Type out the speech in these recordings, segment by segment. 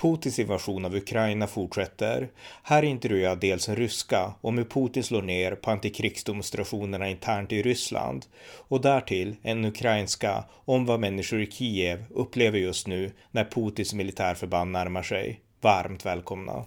Putins invasion av Ukraina fortsätter. Här intervjuar jag dels en ryska om hur Putin slår ner på antikrigsdemonstrationerna internt i Ryssland och därtill en ukrainska om vad människor i Kiev upplever just nu när Putins militärförband närmar sig. Varmt välkomna!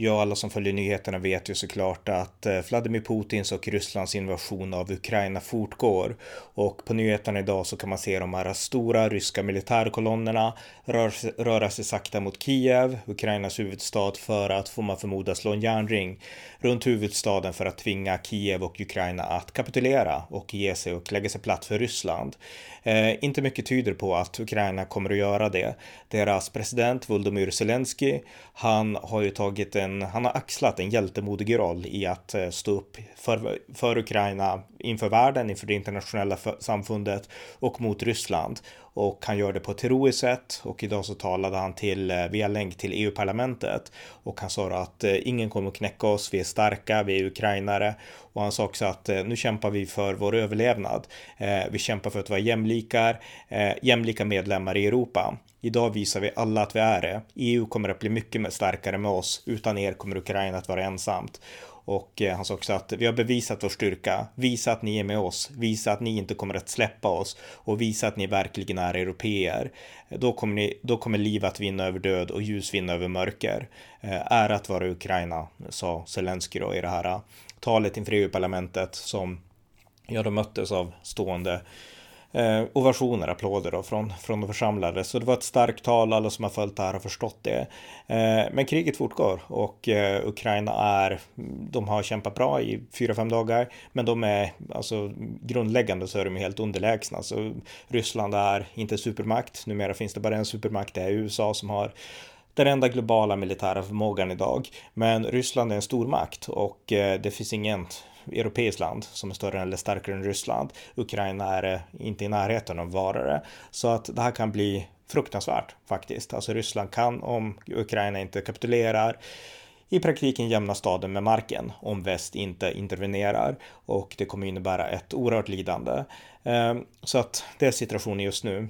Ja, alla som följer nyheterna vet ju såklart att eh, Vladimir Putins och Rysslands invasion av Ukraina fortgår. Och på nyheterna idag så kan man se de här stora ryska militärkolonnerna rör, röra sig sakta mot Kiev, Ukrainas huvudstad, för att, får man förmoda, slå en järnring runt huvudstaden för att tvinga Kiev och Ukraina att kapitulera och ge sig och lägga sig platt för Ryssland. Eh, inte mycket tyder på att Ukraina kommer att göra det. Deras president Volodymyr Zelensky, han har ju tagit en, han har axlat en hjältemodig roll i att eh, stå upp för, för Ukraina inför världen, inför det internationella samfundet och mot Ryssland och han gör det på ett heroiskt sätt och idag så talade han till eh, via länk till EU-parlamentet och han sa att eh, ingen kommer att knäcka oss, vi är starka, vi är ukrainare och han sa också att nu kämpar vi för vår överlevnad. Vi kämpar för att vara jämlikar, jämlika medlemmar i Europa. Idag visar vi alla att vi är det. EU kommer att bli mycket starkare med oss. Utan er kommer Ukraina att vara ensamt. Och eh, han sa också att vi har bevisat vår styrka. Visa att ni är med oss. Visa att ni inte kommer att släppa oss och visa att ni verkligen är europeer. Då kommer, ni, då kommer liv att vinna över död och ljus vinna över mörker. Eh, ära att vara Ukraina, sa Zelenskyj då i det här talet inför EU-parlamentet som ja, de möttes av stående eh, ovationer, applåder då, från, från de församlade. Så det var ett starkt tal, alla som har följt det här har förstått det. Eh, men kriget fortgår och eh, Ukraina är, de har kämpat bra i fyra, fem dagar, men de är alltså grundläggande så är de helt underlägsna. Så Ryssland är inte supermakt, numera finns det bara en supermakt, det är USA som har den enda globala militära förmågan idag. Men Ryssland är en stormakt och eh, det finns ingen europeiskt land som är större eller starkare än Ryssland. Ukraina är eh, inte i närheten av varare vara det. Så att det här kan bli fruktansvärt faktiskt. Alltså Ryssland kan, om Ukraina inte kapitulerar, i praktiken jämna staden med marken om väst inte intervenerar och det kommer innebära ett oerhört lidande. Ehm, så att det är situationen just nu.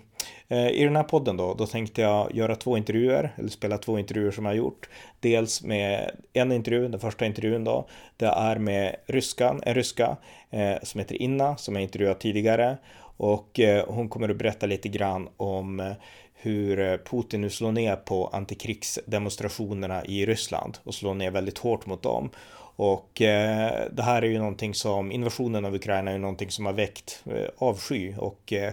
Ehm, I den här podden då, då tänkte jag göra två intervjuer, eller spela två intervjuer som jag har gjort. Dels med en intervju, den första intervjun då, det är med ryskan, en ryska eh, som heter Inna, som jag intervjuat tidigare. Och eh, hon kommer att berätta lite grann om eh, hur eh, Putin nu slår ner på antikrigsdemonstrationerna i Ryssland och slår ner väldigt hårt mot dem. Och eh, det här är ju någonting som invasionen av Ukraina är ju någonting som har väckt eh, avsky och eh,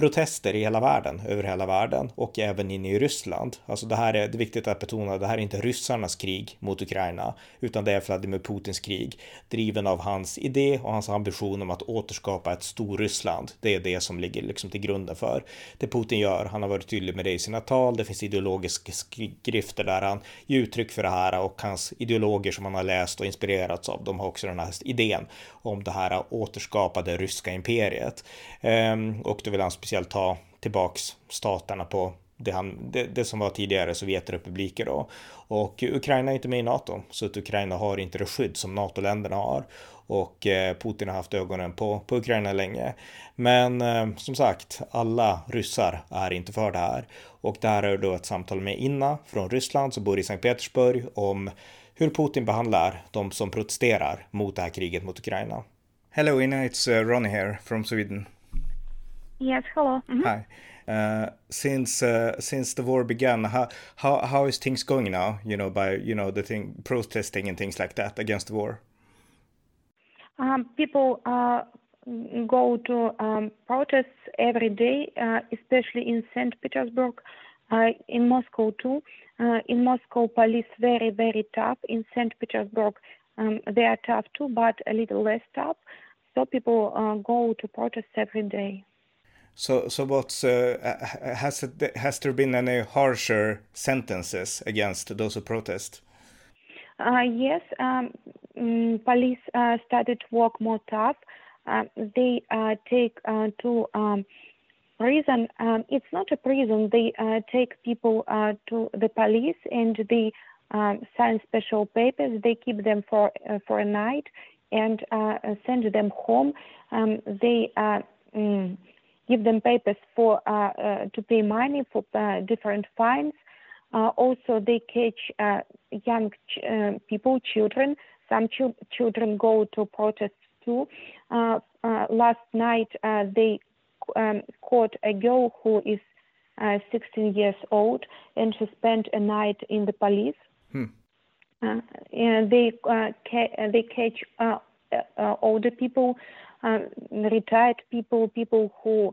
protester i hela världen, över hela världen och även inne i Ryssland. Alltså det här är, det är viktigt att betona, det här är inte ryssarnas krig mot Ukraina, utan det är Vladimir Putins krig, driven av hans idé och hans ambition om att återskapa ett Storryssland. Det är det som ligger liksom till grunden för det Putin gör. Han har varit tydlig med det i sina tal. Det finns ideologiska skrifter där han ger uttryck för det här och hans ideologer som han har läst och inspirerats av. De har också den här idén om det här återskapade ryska imperiet. Ehm, och då vill han officiellt ta tillbaks staterna på det, han, det, det, som var tidigare Sovjetrepubliker då. Och Ukraina är inte med i NATO, så att Ukraina har inte det skydd som NATO-länderna har. Och eh, Putin har haft ögonen på, på Ukraina länge. Men eh, som sagt, alla ryssar är inte för det här. Och det här är då ett samtal med Inna från Ryssland som bor i Sankt Petersburg om hur Putin behandlar de som protesterar mot det här kriget mot Ukraina. Hello Inna, it's uh, Ronnie here from Sweden. Yes, hello. Mm -hmm. Hi. Uh, since uh, since the war began, how how how is things going now? You know, by you know the thing protesting and things like that against the war. Um, people uh, go to um, protests every day, uh, especially in St. Petersburg, uh, in Moscow too. Uh, in Moscow, police very very tough. In St. Petersburg, um, they are tough too, but a little less tough. So people go to protests every day. So, so what's uh, has it, has there been any harsher sentences against those who protest? Uh, yes, um, mm, police uh, started to work more tough. Uh, they take uh, to um, prison. Um, it's not a prison. They uh, take people uh, to the police and they um, sign special papers. They keep them for for a night and send them home. Um, they mm, give them papers for to pay money for different fines. also, they catch young ch- people, children. Some ch- children go to protests too. last night, they um, caught a girl who is uh, 16 years old, and she spent a night in the police. Hmm. Uh, and they uh, ca- uh, they catch uh, uh, older people, retired people, people who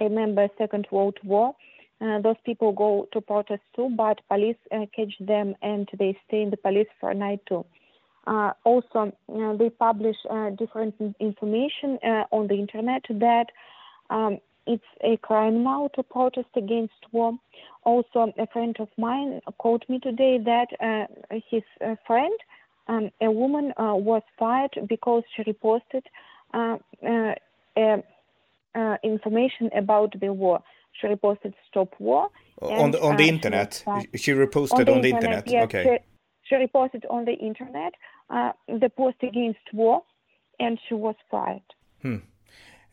remember Second World War. those people go to protest too, but police catch them and they stay in the police for a night too. Uh, also, uh, they publish uh, different information on the internet that um, it's a crime now to protest against war. Also, a friend of mine called me today that uh, his uh, friend, um, a woman, uh, was fired because she reposted uh, uh, uh, information about the war. She reposted "Stop War" on the on the internet. She, reposted on the, internet. internet. Yes, okay. She, she, reposted on the internet the post against war, and she was fired. Hmm.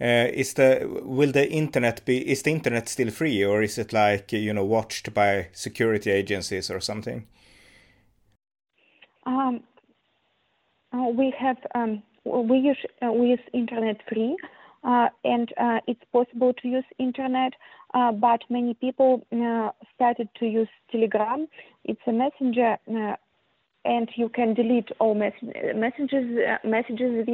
Uh, is the will the internet be is the internet still free or is it like you know watched by security agencies or something? Um, uh, we have um, we use uh, we use internet free, uh, and uh, it's possible to use internet. Uh, but many people started to use Telegram. It's a messenger and you can delete all mes- messages uh, messages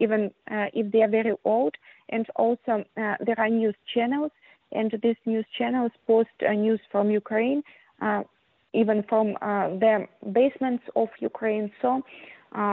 even uh, if they are very old and also uh, there are news channels and these news channels post uh, news from ukraine uh, even from uh, the basements of ukraine so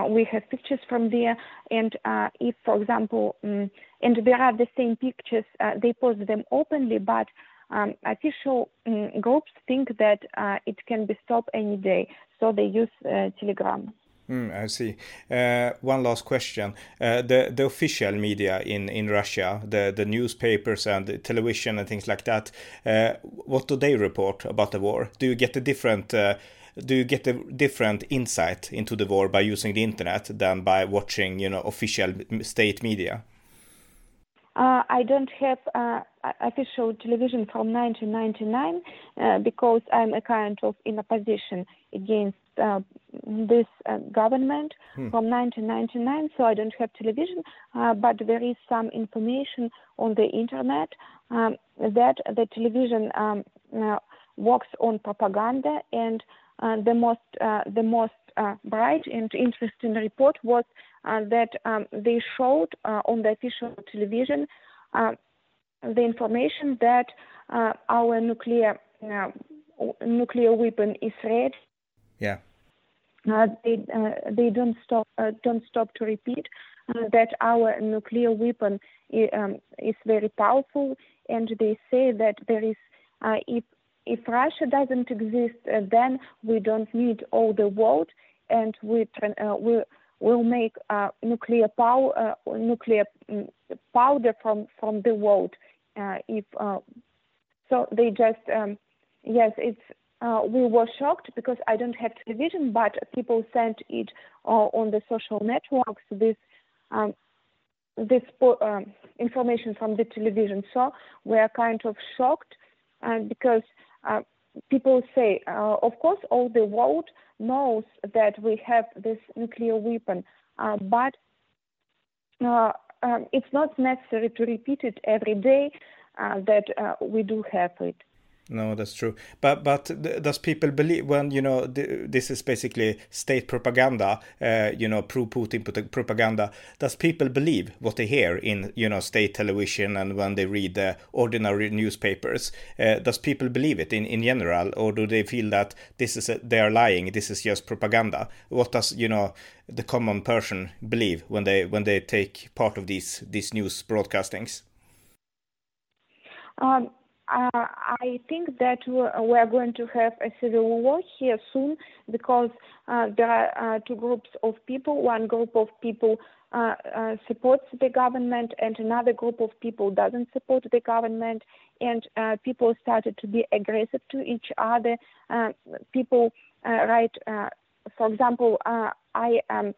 we have pictures from there and if for example um, and there are the same pictures they post them openly but um, official um, groups think that uh, it can be stopped any day, so they use uh, Telegram. Mm, I see. Uh, one last question: uh, the the official media in in Russia, the the newspapers and the television and things like that. Uh, what do they report about the war? Do you get a different uh, do you get a different insight into the war by using the internet than by watching, you know, official state media? Uh, I don't have uh, official television from 1999 uh, because I'm a kind of in opposition against uh, this uh, government hmm. from 1999. So I don't have television, uh, but there is some information on the internet um, that the television um, works on propaganda and the most the most bright and interesting report was uh, that um, they showed uh, on the official television uh, the information that our nuclear nuclear weapon is ready. Yeah. Uh, they uh, they don't stop uh, don't stop to repeat that our nuclear weapon is, um, is, very powerful, and they say that there is if if Russia doesn't exist, then we don't need all the world, and we we will make uh, nuclear power, uh, nuclear mm, powder from from the world. Uh, if uh, so, they just um, yes, it's. Uh, we were shocked because I don't have television, but people sent it uh, on the social networks. This um, this um, information from the television. So we are kind of shocked because people say, of course, all the world knows that we have this nuclear weapon, uh, but uh, um, it's not necessary to repeat it every day uh, that uh, we do have it. No, that's true. But but does people believe when you know this is basically state propaganda, uh, you know, pro Putin propaganda? Does people believe what they hear in you know state television and when they read the ordinary newspapers? Uh, does people believe it in in general, or do they feel that this is a, they are lying? This is just propaganda. What does you know the common person believe when they when they take part of these these news broadcastings? Um I think that we are going to have a civil war here soon because uh, there are uh, two groups of people. One group of people uh, uh, supports the government and another group of people doesn't support the government and uh, people started to be aggressive to each other people write for example i um,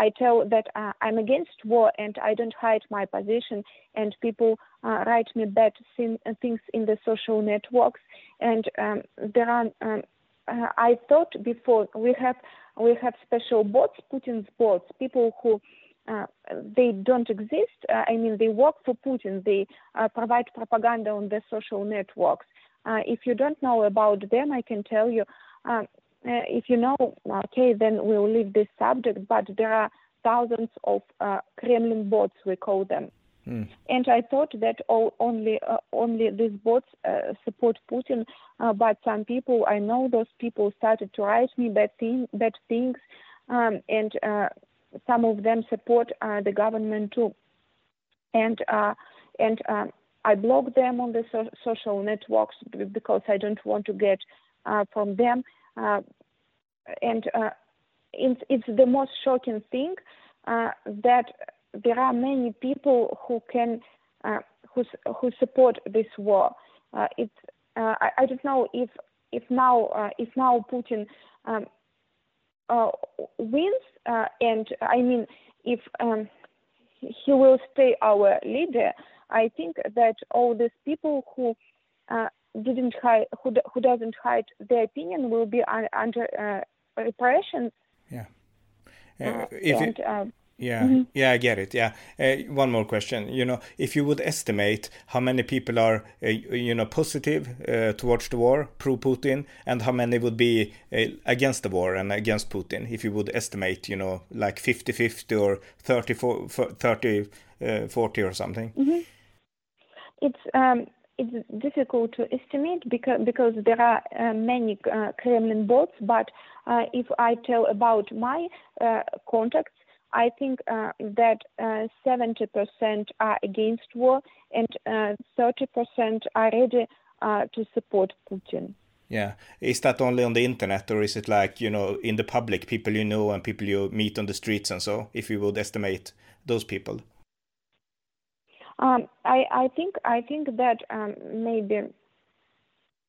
I tell that uh, I'm against war and I don't hide my position. And people uh, write me bad things in the social networks. And um, there are. Um, uh, I thought before we have we have special bots, Putin's bots, people who uh, they don't exist. Uh, I mean, they work for Putin. They uh, provide propaganda on the social networks. if you don't know about them, I can tell you. Um, if you know, okay, then we'll leave this subject. But there are thousands of Kremlin bots, we call them. Mm. And I thought that all, only uh, only these bots uh, support Putin, uh, but some people I know those people started to write me bad, thing, bad things, um, and some of them support uh, the government too, and uh, and um, I block them on the so- social networks because I don't want to get uh, from them, uh, and uh, it's, it's the most shocking thing uh, that there are many people who can who who support this war. it's I, I, don't know if if now if now Putin um, uh, wins, uh, and I mean, if um, he will stay our leader, I think that all these people who uh, didn't hide, who, who doesn't hide their opinion, will be under repression. Yeah. if and, it, yeah, mm-hmm. yeah, I get it. Yeah, uh, one more question. You know, if you would estimate how many people are, uh, you know, positive uh, towards the war, pro Putin, and how many would be uh, against the war and against Putin, if you would estimate, you know, like 50-50 or 30, 30 uh, 40 or something. Mm-hmm. It's um, it's difficult to estimate because because there are uh, many Kremlin bots. But if I tell about my contacts I think uh, that uh, 70% are against war and uh, 30% are ready uh, to support Putin. Yeah. Is that only on the internet or is it like, you know, in the public, people you know and people you meet on the streets and so, if you would estimate those people? Um, I, I think I think that um, maybe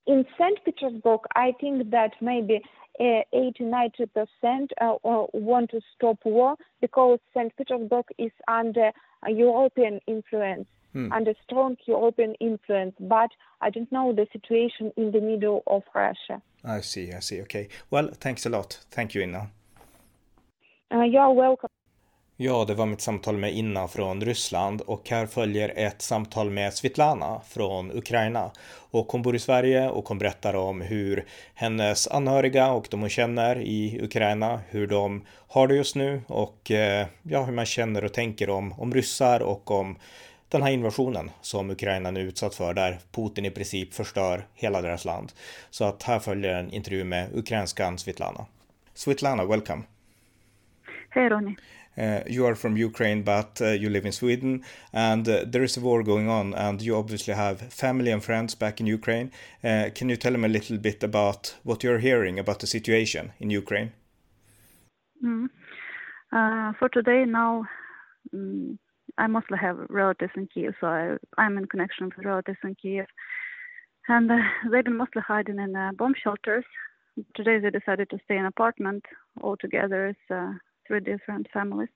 in St. Petersburg, I think that maybe 80 90 percent uh, want to stop war because St. Petersburg is under European influence. Hmm. under strong European influence, but I don't know the situation in the middle of Russia. I see, I see. Okay. Well, thanks a lot. Thank you, Inna. Uh, you're welcome. Ja, det var mitt samtal med Inna från Ryssland och här följer ett samtal med Svetlana från Ukraina. Och hon bor i Sverige och hon berättar om hur hennes anhöriga och de hon känner i Ukraina, hur de har det just nu och eh, ja, hur man känner och tänker om, om ryssar och om den här invasionen som Ukraina nu är utsatt för där Putin i princip förstör hela deras land. Så att här följer en intervju med ukrainskan Svetlana. Svetlana, welcome. Hej Ronny. Uh, you are from Ukraine, but uh, you live in Sweden, and uh, there is a war going on, and you obviously have family and friends back in Ukraine. Uh, can you tell them a little bit about what you're hearing about the situation in Ukraine? Mm. Uh, for today, now um, I mostly have relatives in Kiev, so I, am in connection with relatives in Kiev, and uh, they've been mostly hiding in bomb shelters. Today, they decided to stay in an apartment all together three different families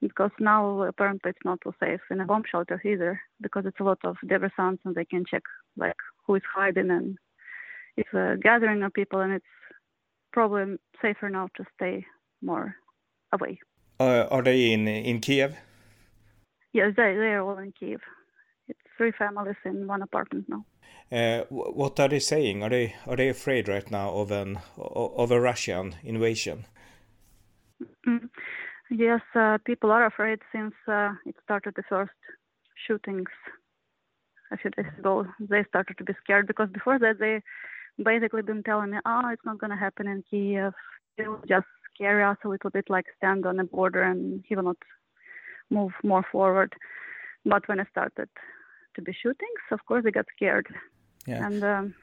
because now apparently it's not so safe in a bomb shelter either because it's a lot of diversants and they can check like who is hiding and it's a gathering of people and it's probably safer now to stay more away. Uh, are they in in Kiev? Yes, they they are all in Kiev. It's three families in one apartment now. Uh, what are they saying? Are they are they afraid right now of an of a Russian invasion? Mm. Yes, uh, people are afraid since uh, it started the first shootings a few days ago. They started to be scared because before that they basically been telling me, "Oh, it's not going to happen in Kiev. It will just scare us a little bit, like stand on the border, and he will not move more forward." But when it started to be shootings, of course they got scared. Yeah. And um,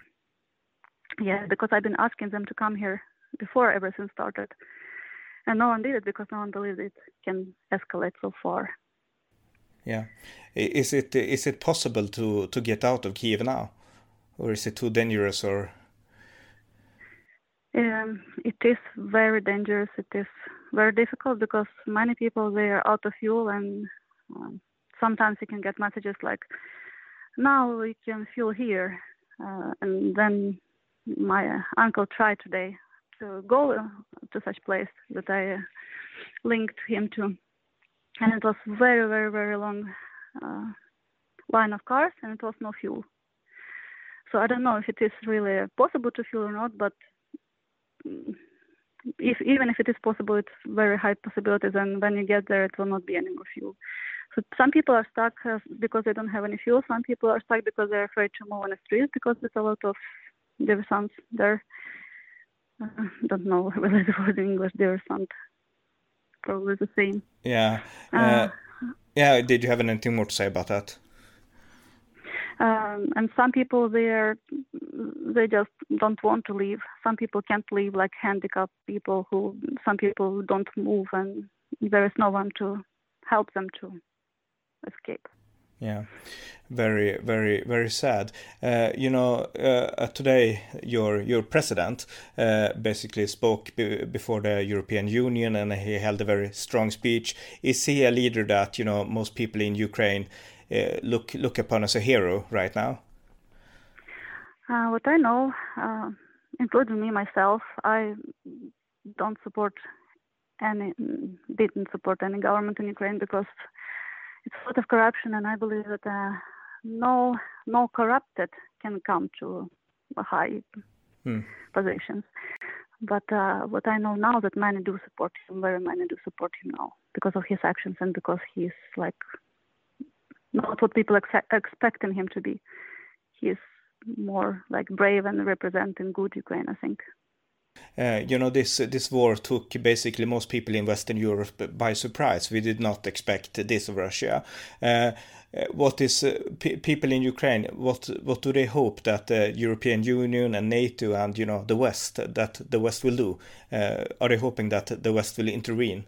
yeah, because I've been asking them to come here before everything started and no one did it because no one believed it can escalate so far. Yeah, is it is it possible to to get out of Kiev now, or is it too dangerous? Or um, it is very dangerous. It is very difficult because many people they are out of fuel, and um, sometimes you can get messages like, "Now we can fuel here," uh, and then my uncle tried today to go to such place that I linked him to, and it was very, very, very long uh, line of cars, and it was no fuel. So I don't know if it is really possible to fuel or not, but if even if it is possible, it's very high possibilities, and when you get there, it will not be any more fuel. So some people are stuck uh, because they don't have any fuel. Some people are stuck because they're afraid to move on the street because there's a lot of diversants there. Uh, don't know whether the word in English diversant. Probably the same. Yeah. Uh, uh, yeah. Did you have anything more to say about that? Um, and some people they are they just don't want to leave. Some people can't leave, like handicapped people who some people don't move, and there is no one to help them to escape. Yeah, very, very, very sad. Uh, you know, uh, today your your president uh, basically spoke before the European Union, and he held a very strong speech. Is he a leader that you know most people in Ukraine uh, look look upon as a hero right now? Uh, what I know, uh, including me myself, I don't support any, didn't support any government in Ukraine because it's a lot of corruption, and I believe that uh, no no corrupted can come to high hmm. positions. But uh, what I know now that many do support him, very many do support him now because of his actions and because he's like not what people ex- expecting him to be. He's more like brave and representing good Ukraine, I think. Uh, you know this this war took basically most people in Western Europe by surprise. We did not expect this of Russia. Uh, uh what is uh, people in Ukraine? What what do they hope that the European Union and NATO and you know the West that the West will do? Uh, are they hoping that the West will intervene?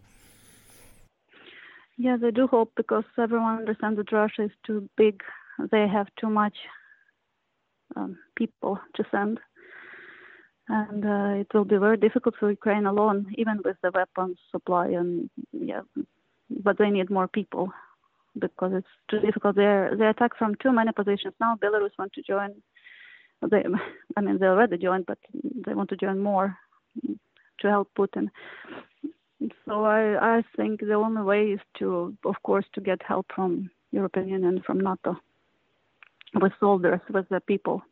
Yeah, they do hope because everyone understands that Russia is too big. They have too much um, people to send and uh, it will be very difficult for Ukraine alone, even with the weapons supply and yeah, but they need more people because it's too difficult. They they attack from too many positions now. Belarus want to join. They, I mean, they already joined, but they want to join more to help Putin. So I I think the only way is to, of course, to get help from European Union, from NATO, with soldiers, with the people.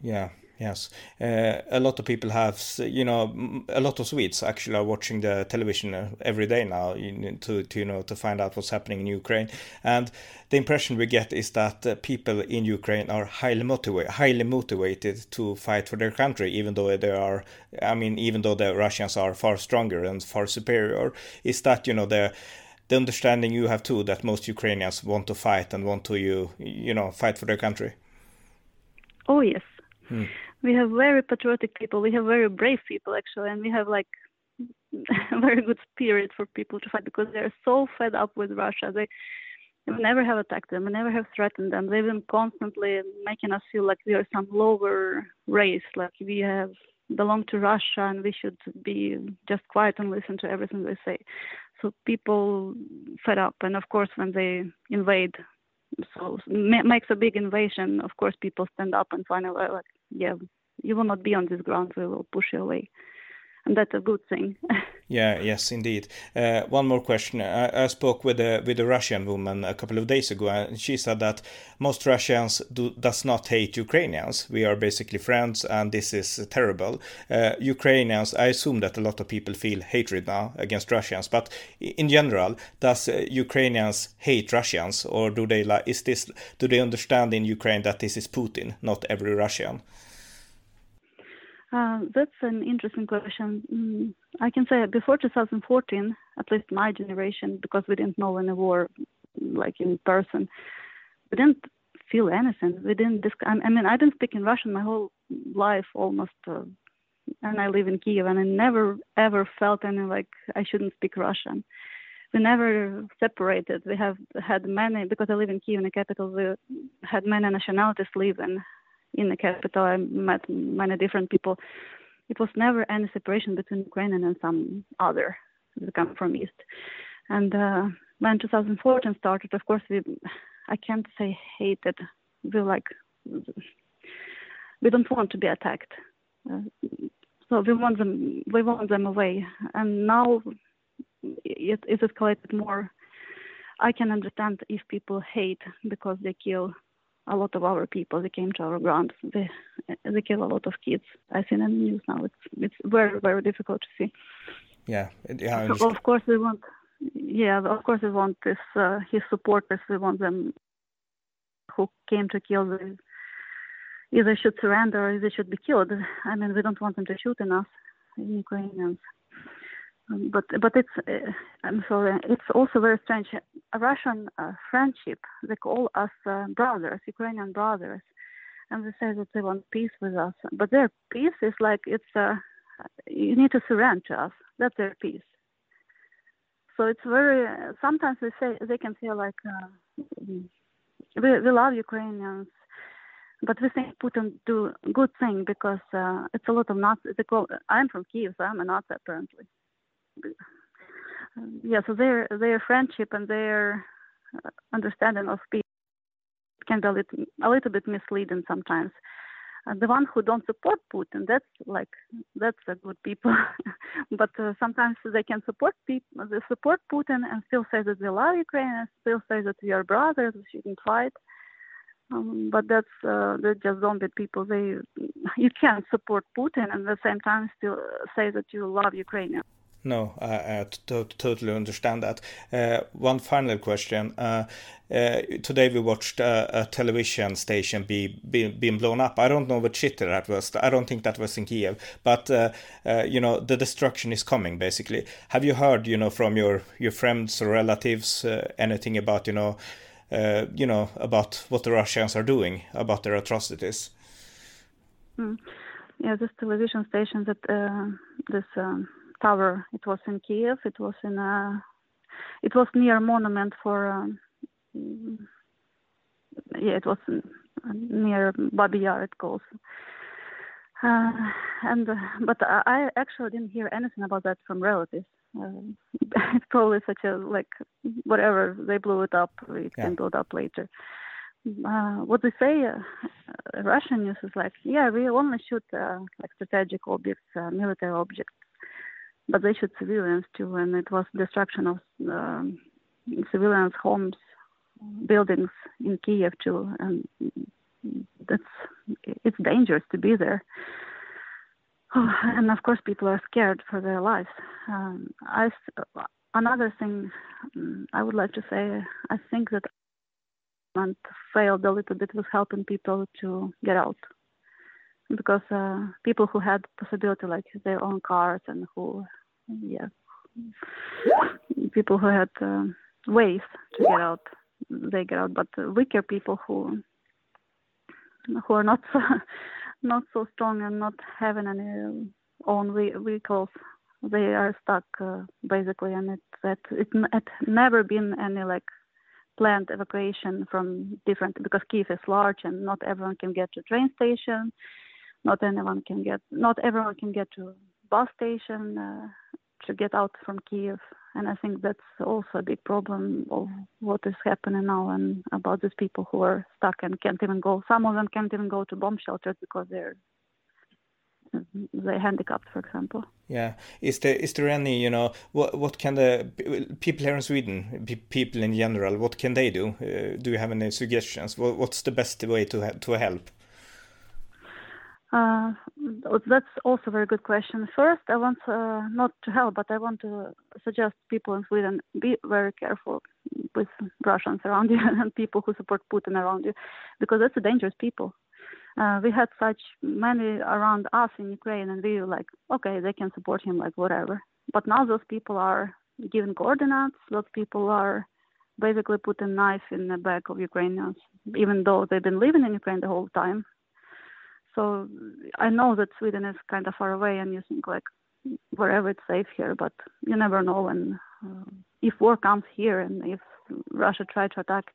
Yeah, Yes, uh, a lot of people have, you know, a lot of Swedes actually are watching the television uh, every day now to, to you know to find out what's happening in Ukraine, and the impression we get is that uh, people in Ukraine are highly motivated, highly motivated to fight for their country, even though they are, I mean, even though the Russians are far stronger and far superior. Is that you know the the understanding you have too that most Ukrainians want to fight and want to you you know fight for their country? Oh yes. Hmm. We have very patriotic people. We have very brave people actually and we have like very good spirit for people to fight because they're so fed up with russia. They we never have attacked them. We never have threatened them. They've been constantly making us feel like we are some lower race like we have belong to russia and we should be just quiet and listen to everything they say. So people fed up. And of course when they invade so makes a big invasion of course people stand up and finally like yeah, you will not be on this ground. We will push you away, and that's a good thing. yeah. Yes, indeed. Uh, one more question. I, I, spoke with a with a Russian woman a couple of days ago, and she said that most Russians do does not hate Ukrainians. We are basically friends, and this is terrible. Uh, Ukrainians. I assume that a lot of people feel hatred now against Russians, but in general, does uh, Ukrainians hate Russians, or do they like? Is this? Do they understand in Ukraine that this is Putin, not every Russian? Uh, that's an interesting question. Mm, I can say before 2014, at least my generation, because we didn't know any war like in person, we didn't feel anything. We didn't. Disc- I mean, I didn't speak in Russian my whole life, almost uh, and I live in Kiev, and I never ever felt any like I shouldn't speak Russian. We never separated. We have had many because I live in Kiev, in the capital. We had many nationalities live in in the capital. I met many different people. It was never any separation between Ukrainian and some other that come from East. And uh, when 2014 started, of course, we I can't say hated. We like we don't want to be attacked. Uh, so we want them we want them away. And now it is escalated more. I can understand if people hate because they kill a lot of our people. They came to our ground. They they kill a lot of kids. I see in the news now. It's it's very very difficult to see. Yeah, yeah. So of course we want. Yeah, of course we want this uh, his supporters. We want them who came to kill the either should surrender or they should be killed. I mean, we don't want them to shoot in us, Ukrainians. But but it's uh, I'm sorry. It's also very strange. A Russian uh, friendship. They call us uh, brothers, Ukrainian brothers, and they say that they want peace with us. But their peace is like it's uh, you need to surrender to us. That's their peace. So it's very. Sometimes they say they can feel like uh, we we love Ukrainians but we think Putin do good thing because uh, it's a lot of Nazi. They call, I'm from Kiev, so I'm a Nazi apparently. Yeah, so their their friendship and their uh, understanding of peace can be a little, a little bit misleading sometimes. Uh, the one who don't support Putin, that's like that's a good people. but uh, sometimes they can support people, they support Putin and still say that they love Ukraine, and still say that we are brothers, we shouldn't fight. Um, but that's uh, they just get people. They you can't support Putin and at the same time still say that you love Ukraine. No, I, totally understand that. Uh, one final question. Uh, uh, today we watched a, a television station be, be being blown up. I don't know what city that was. I don't think that was in Kiev. But uh, uh, you know, the destruction is coming. Basically, have you heard, you know, from your your friends or relatives uh, anything about, you know? uh, you know, about what the Russians are doing, about their atrocities. Mm. Yeah, this television station that uh, this um, tower. It was in Kiev. It was in a. It was near monument for. Um, yeah, it was near Babi Yar. It goes. Uh, and uh, but I actually didn't hear anything about that from relatives. Um, it's probably such a like whatever they blew it up, it yeah. can build up later. Uh, what they say, uh, Russian news is like, yeah, we only shoot uh, like strategic objects, uh, military objects, but they shoot civilians too, and it was destruction of um, civilians' homes, buildings in Kiev too, and that's it's dangerous to be there. Oh, and of course, people are scared for their lives. Um, I, another thing um, I would like to say, I think that government failed a little bit with helping people to get out, because uh, people who had possibility, like their own cars, and who, yeah, people who had uh, ways to get out, they get out. But weaker people who who are not not so strong and not having any own vehicles. They are stuck uh, basically, and it it it it never been any like planned evacuation from different because Kiev is large and not everyone can get to train station, not anyone can get not everyone can get to bus station uh, to get out from Kiev and I think that's also a big problem of what is happening now and about these people who are stuck and can't even go. Some of them can't even go to bomb shelters because they're they're handicapped, for example. Yeah, is there is there any you know what what can the people here in Sweden, people in general, what can they do? Uh, do you have any suggestions? What, what's the best way to to help? Uh, that's also a very good question. First, I want uh, not to help, but I want to suggest people in Sweden be very careful with Russians around you and people who support Putin around you, because that's a dangerous people. Uh, we had such many around us in Ukraine, and we were like, okay, they can support him, like whatever. But now those people are given coordinates. Those people are basically putting knife in the back of Ukrainians, even though they've been living in Ukraine the whole time so I know that Sweden is kind of far away, and you think like wherever it's safe here, but you never know when uh, if war comes here and if Russia try to attack.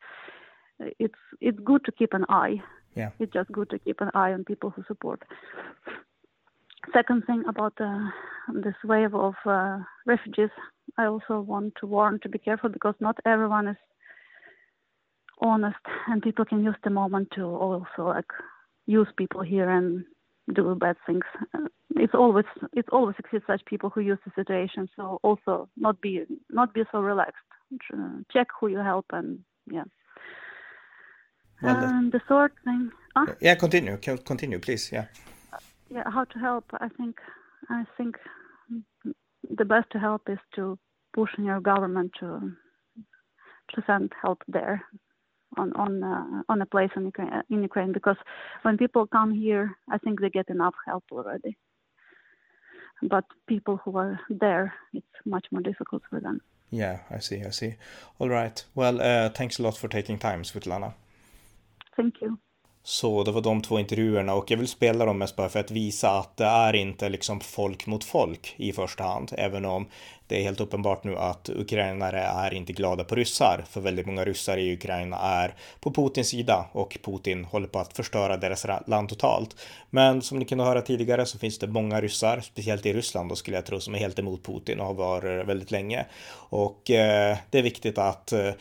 It's it's good to keep an eye. Yeah, it's just good to keep an eye on people who support. Second thing about uh, this wave of uh, refugees, I also want to warn to be careful because not everyone is honest, and people can use the moment to also like use people here and do bad things. Uh, it's always it always exists such people who use the situation. So also not be not be so relaxed. Uh, check who you help and yeah. Well, and the third thing. Huh? Uh, yeah, continue. Continue, please. Yeah. Uh, yeah, how to help? I think I think the best to help is to push in your government to to send help there on on uh, on a place in Ukraine, in Ukraine because when people come here, I think they get enough help already. But people who are there, it's much more difficult for them. Yeah, I see. I see. All right. Well, uh, thanks a lot for taking time, Svetlana. Thank you. Så det var de två intervjuerna och jag vill spela dem mest bara för att visa att det är inte liksom folk mot folk i första hand, även om det är helt uppenbart nu att ukrainare är inte glada på ryssar, för väldigt många ryssar i Ukraina är på Putins sida och Putin håller på att förstöra deras land totalt. Men som ni kunde höra tidigare så finns det många ryssar, speciellt i Ryssland då skulle jag tro, som är helt emot Putin och har varit väldigt länge. Och eh, det är viktigt att eh,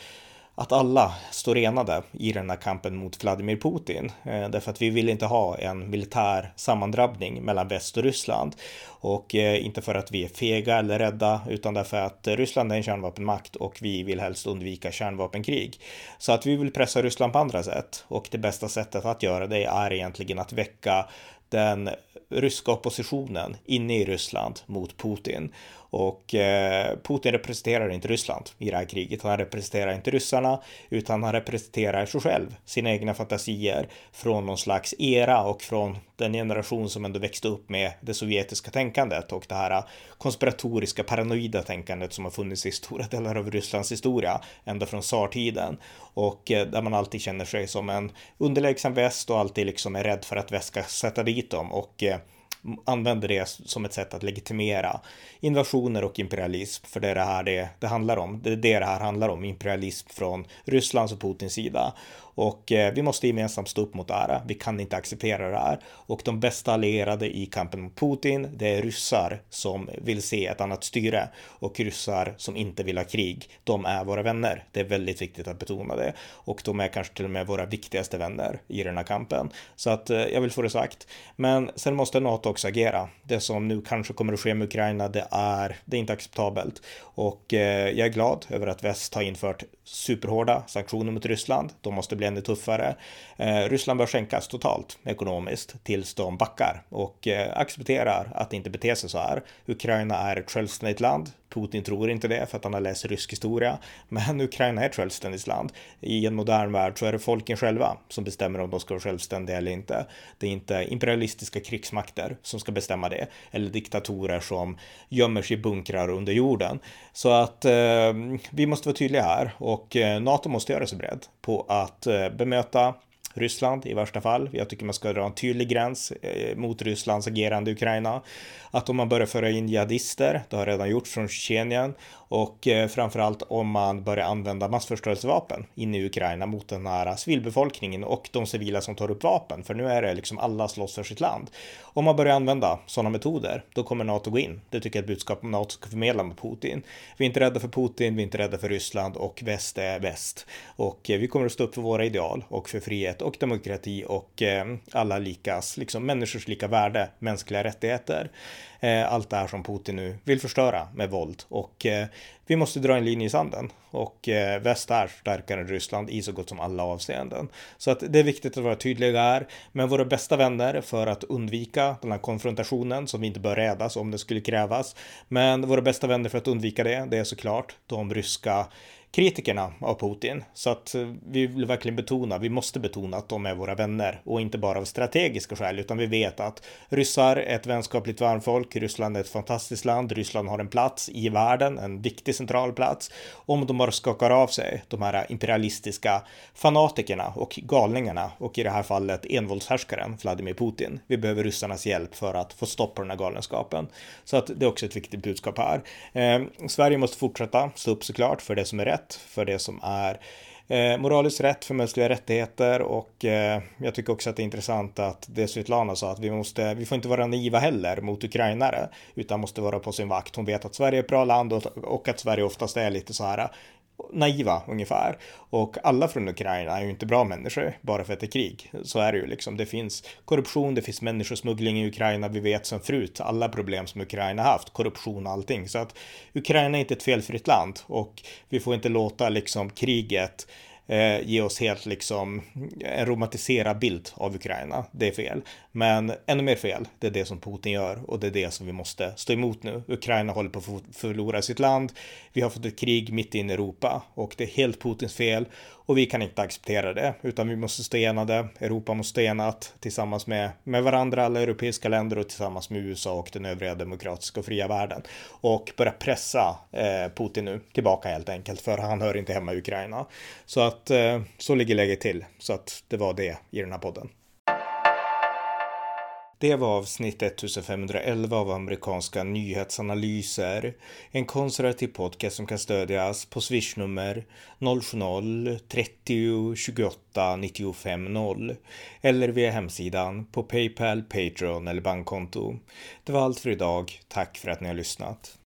att alla står enade i den här kampen mot Vladimir Putin. Eh, därför att vi vill inte ha en militär sammandrabbning mellan väst och Ryssland. Och eh, inte för att vi är fega eller rädda, utan därför att Ryssland är en kärnvapenmakt och vi vill helst undvika kärnvapenkrig. Så att vi vill pressa Ryssland på andra sätt. Och det bästa sättet att göra det är egentligen att väcka den ryska oppositionen inne i Ryssland mot Putin. Och eh, Putin representerar inte Ryssland i det här kriget. Han representerar inte ryssarna, utan han representerar sig själv, sina egna fantasier från någon slags era och från den generation som ändå växte upp med det sovjetiska tänkandet och det här konspiratoriska paranoida tänkandet som har funnits i stora delar av Rysslands historia ända från tsartiden och eh, där man alltid känner sig som en underlägsen väst och alltid liksom är rädd för att väst ska sätta dit dem och eh, använder det som ett sätt att legitimera invasioner och imperialism, för det är det här det, det handlar om. Det är det det här handlar om, imperialism från Rysslands och Putins sida. Och eh, vi måste gemensamt stå upp mot det här. Vi kan inte acceptera det här. Och de bästa allierade i kampen mot Putin, det är ryssar som vill se ett annat styre och ryssar som inte vill ha krig. De är våra vänner. Det är väldigt viktigt att betona det. Och de är kanske till och med våra viktigaste vänner i den här kampen. Så att eh, jag vill få det sagt. Men sen måste NATO också agera. Det som nu kanske kommer att ske med Ukraina, det är, det är inte acceptabelt. Och eh, jag är glad över att väst har infört superhårda sanktioner mot Ryssland. De måste bli ännu tuffare. Eh, Ryssland bör skänkas totalt ekonomiskt tills de backar och eh, accepterar att inte bete sig så här. Ukraina är ett självständigt land. Putin tror inte det för att han har läst rysk historia. Men Ukraina är ett självständigt land. I en modern värld så är det folken själva som bestämmer om de ska vara självständiga eller inte. Det är inte imperialistiska krigsmakter som ska bestämma det. Eller diktatorer som gömmer sig i bunkrar under jorden. Så att eh, vi måste vara tydliga här och eh, NATO måste göra sig beredd på att eh, Eh, bemöta. Ryssland i värsta fall. Jag tycker man ska dra en tydlig gräns eh, mot Rysslands agerande i Ukraina. Att om man börjar föra in jihadister, det har redan gjorts från Tjetjenien, och eh, framförallt om man börjar använda massförstörelsevapen inne i Ukraina mot den här civilbefolkningen och de civila som tar upp vapen. För nu är det liksom alla slåss för sitt land. Om man börjar använda sådana metoder, då kommer NATO gå in. Det tycker jag är ett budskap NATO ska förmedla med Putin. Vi är inte rädda för Putin, vi är inte rädda för Ryssland och väst är väst. Och eh, vi kommer att stå upp för våra ideal och för frihet och demokrati och eh, alla likas, liksom människors lika värde, mänskliga rättigheter. Eh, allt det här som Putin nu vill förstöra med våld och eh, vi måste dra en linje i sanden och väst är starkare än Ryssland i så gott som alla avseenden. Så att det är viktigt att vara tydliga här men våra bästa vänner för att undvika den här konfrontationen som vi inte bör rädas om det skulle krävas. Men våra bästa vänner för att undvika det, det är såklart de ryska kritikerna av Putin. Så att eh, vi vill verkligen betona, vi måste betona att de är våra vänner och inte bara av strategiska skäl, utan vi vet att ryssar är ett vänskapligt varmfolk, Ryssland är ett fantastiskt land, Ryssland har en plats i världen, en viktig central plats. Om de bara skakar av sig de här imperialistiska fanatikerna och galningarna och i det här fallet envåldshärskaren Vladimir Putin. Vi behöver ryssarnas hjälp för att få stopp på den här galenskapen. Så att det är också ett viktigt budskap här. Eh, Sverige måste fortsätta stå upp såklart för det som är rätt, för det som är eh, moraliskt rätt för mänskliga rättigheter och eh, jag tycker också att det är intressant att det Svetlana sa att vi måste, vi får inte vara naiva heller mot ukrainare utan måste vara på sin vakt. Hon vet att Sverige är ett bra land och, och att Sverige oftast är lite så här naiva ungefär. Och alla från Ukraina är ju inte bra människor bara för att det är krig. Så är det ju liksom. Det finns korruption, det finns människosmuggling i Ukraina. Vi vet sen förut alla problem som Ukraina haft, korruption och allting. Så att Ukraina är inte ett felfritt land och vi får inte låta liksom kriget eh, ge oss helt liksom en romantiserad bild av Ukraina. Det är fel. Men ännu mer fel, det är det som Putin gör och det är det som vi måste stå emot nu. Ukraina håller på att förlora sitt land. Vi har fått ett krig mitt in i Europa och det är helt Putins fel och vi kan inte acceptera det, utan vi måste stå enade. Europa måste stå enat tillsammans med, med varandra, alla europeiska länder och tillsammans med USA och den övriga demokratiska och fria världen. Och börja pressa eh, Putin nu tillbaka helt enkelt, för han hör inte hemma i Ukraina. Så att eh, så ligger läget till. Så att det var det i den här podden. Det var avsnitt 1511 av amerikanska nyhetsanalyser. En konservativ podcast som kan stödjas på swishnummer 070-30 28 95 0 eller via hemsidan på Paypal, Patreon eller bankkonto. Det var allt för idag. Tack för att ni har lyssnat.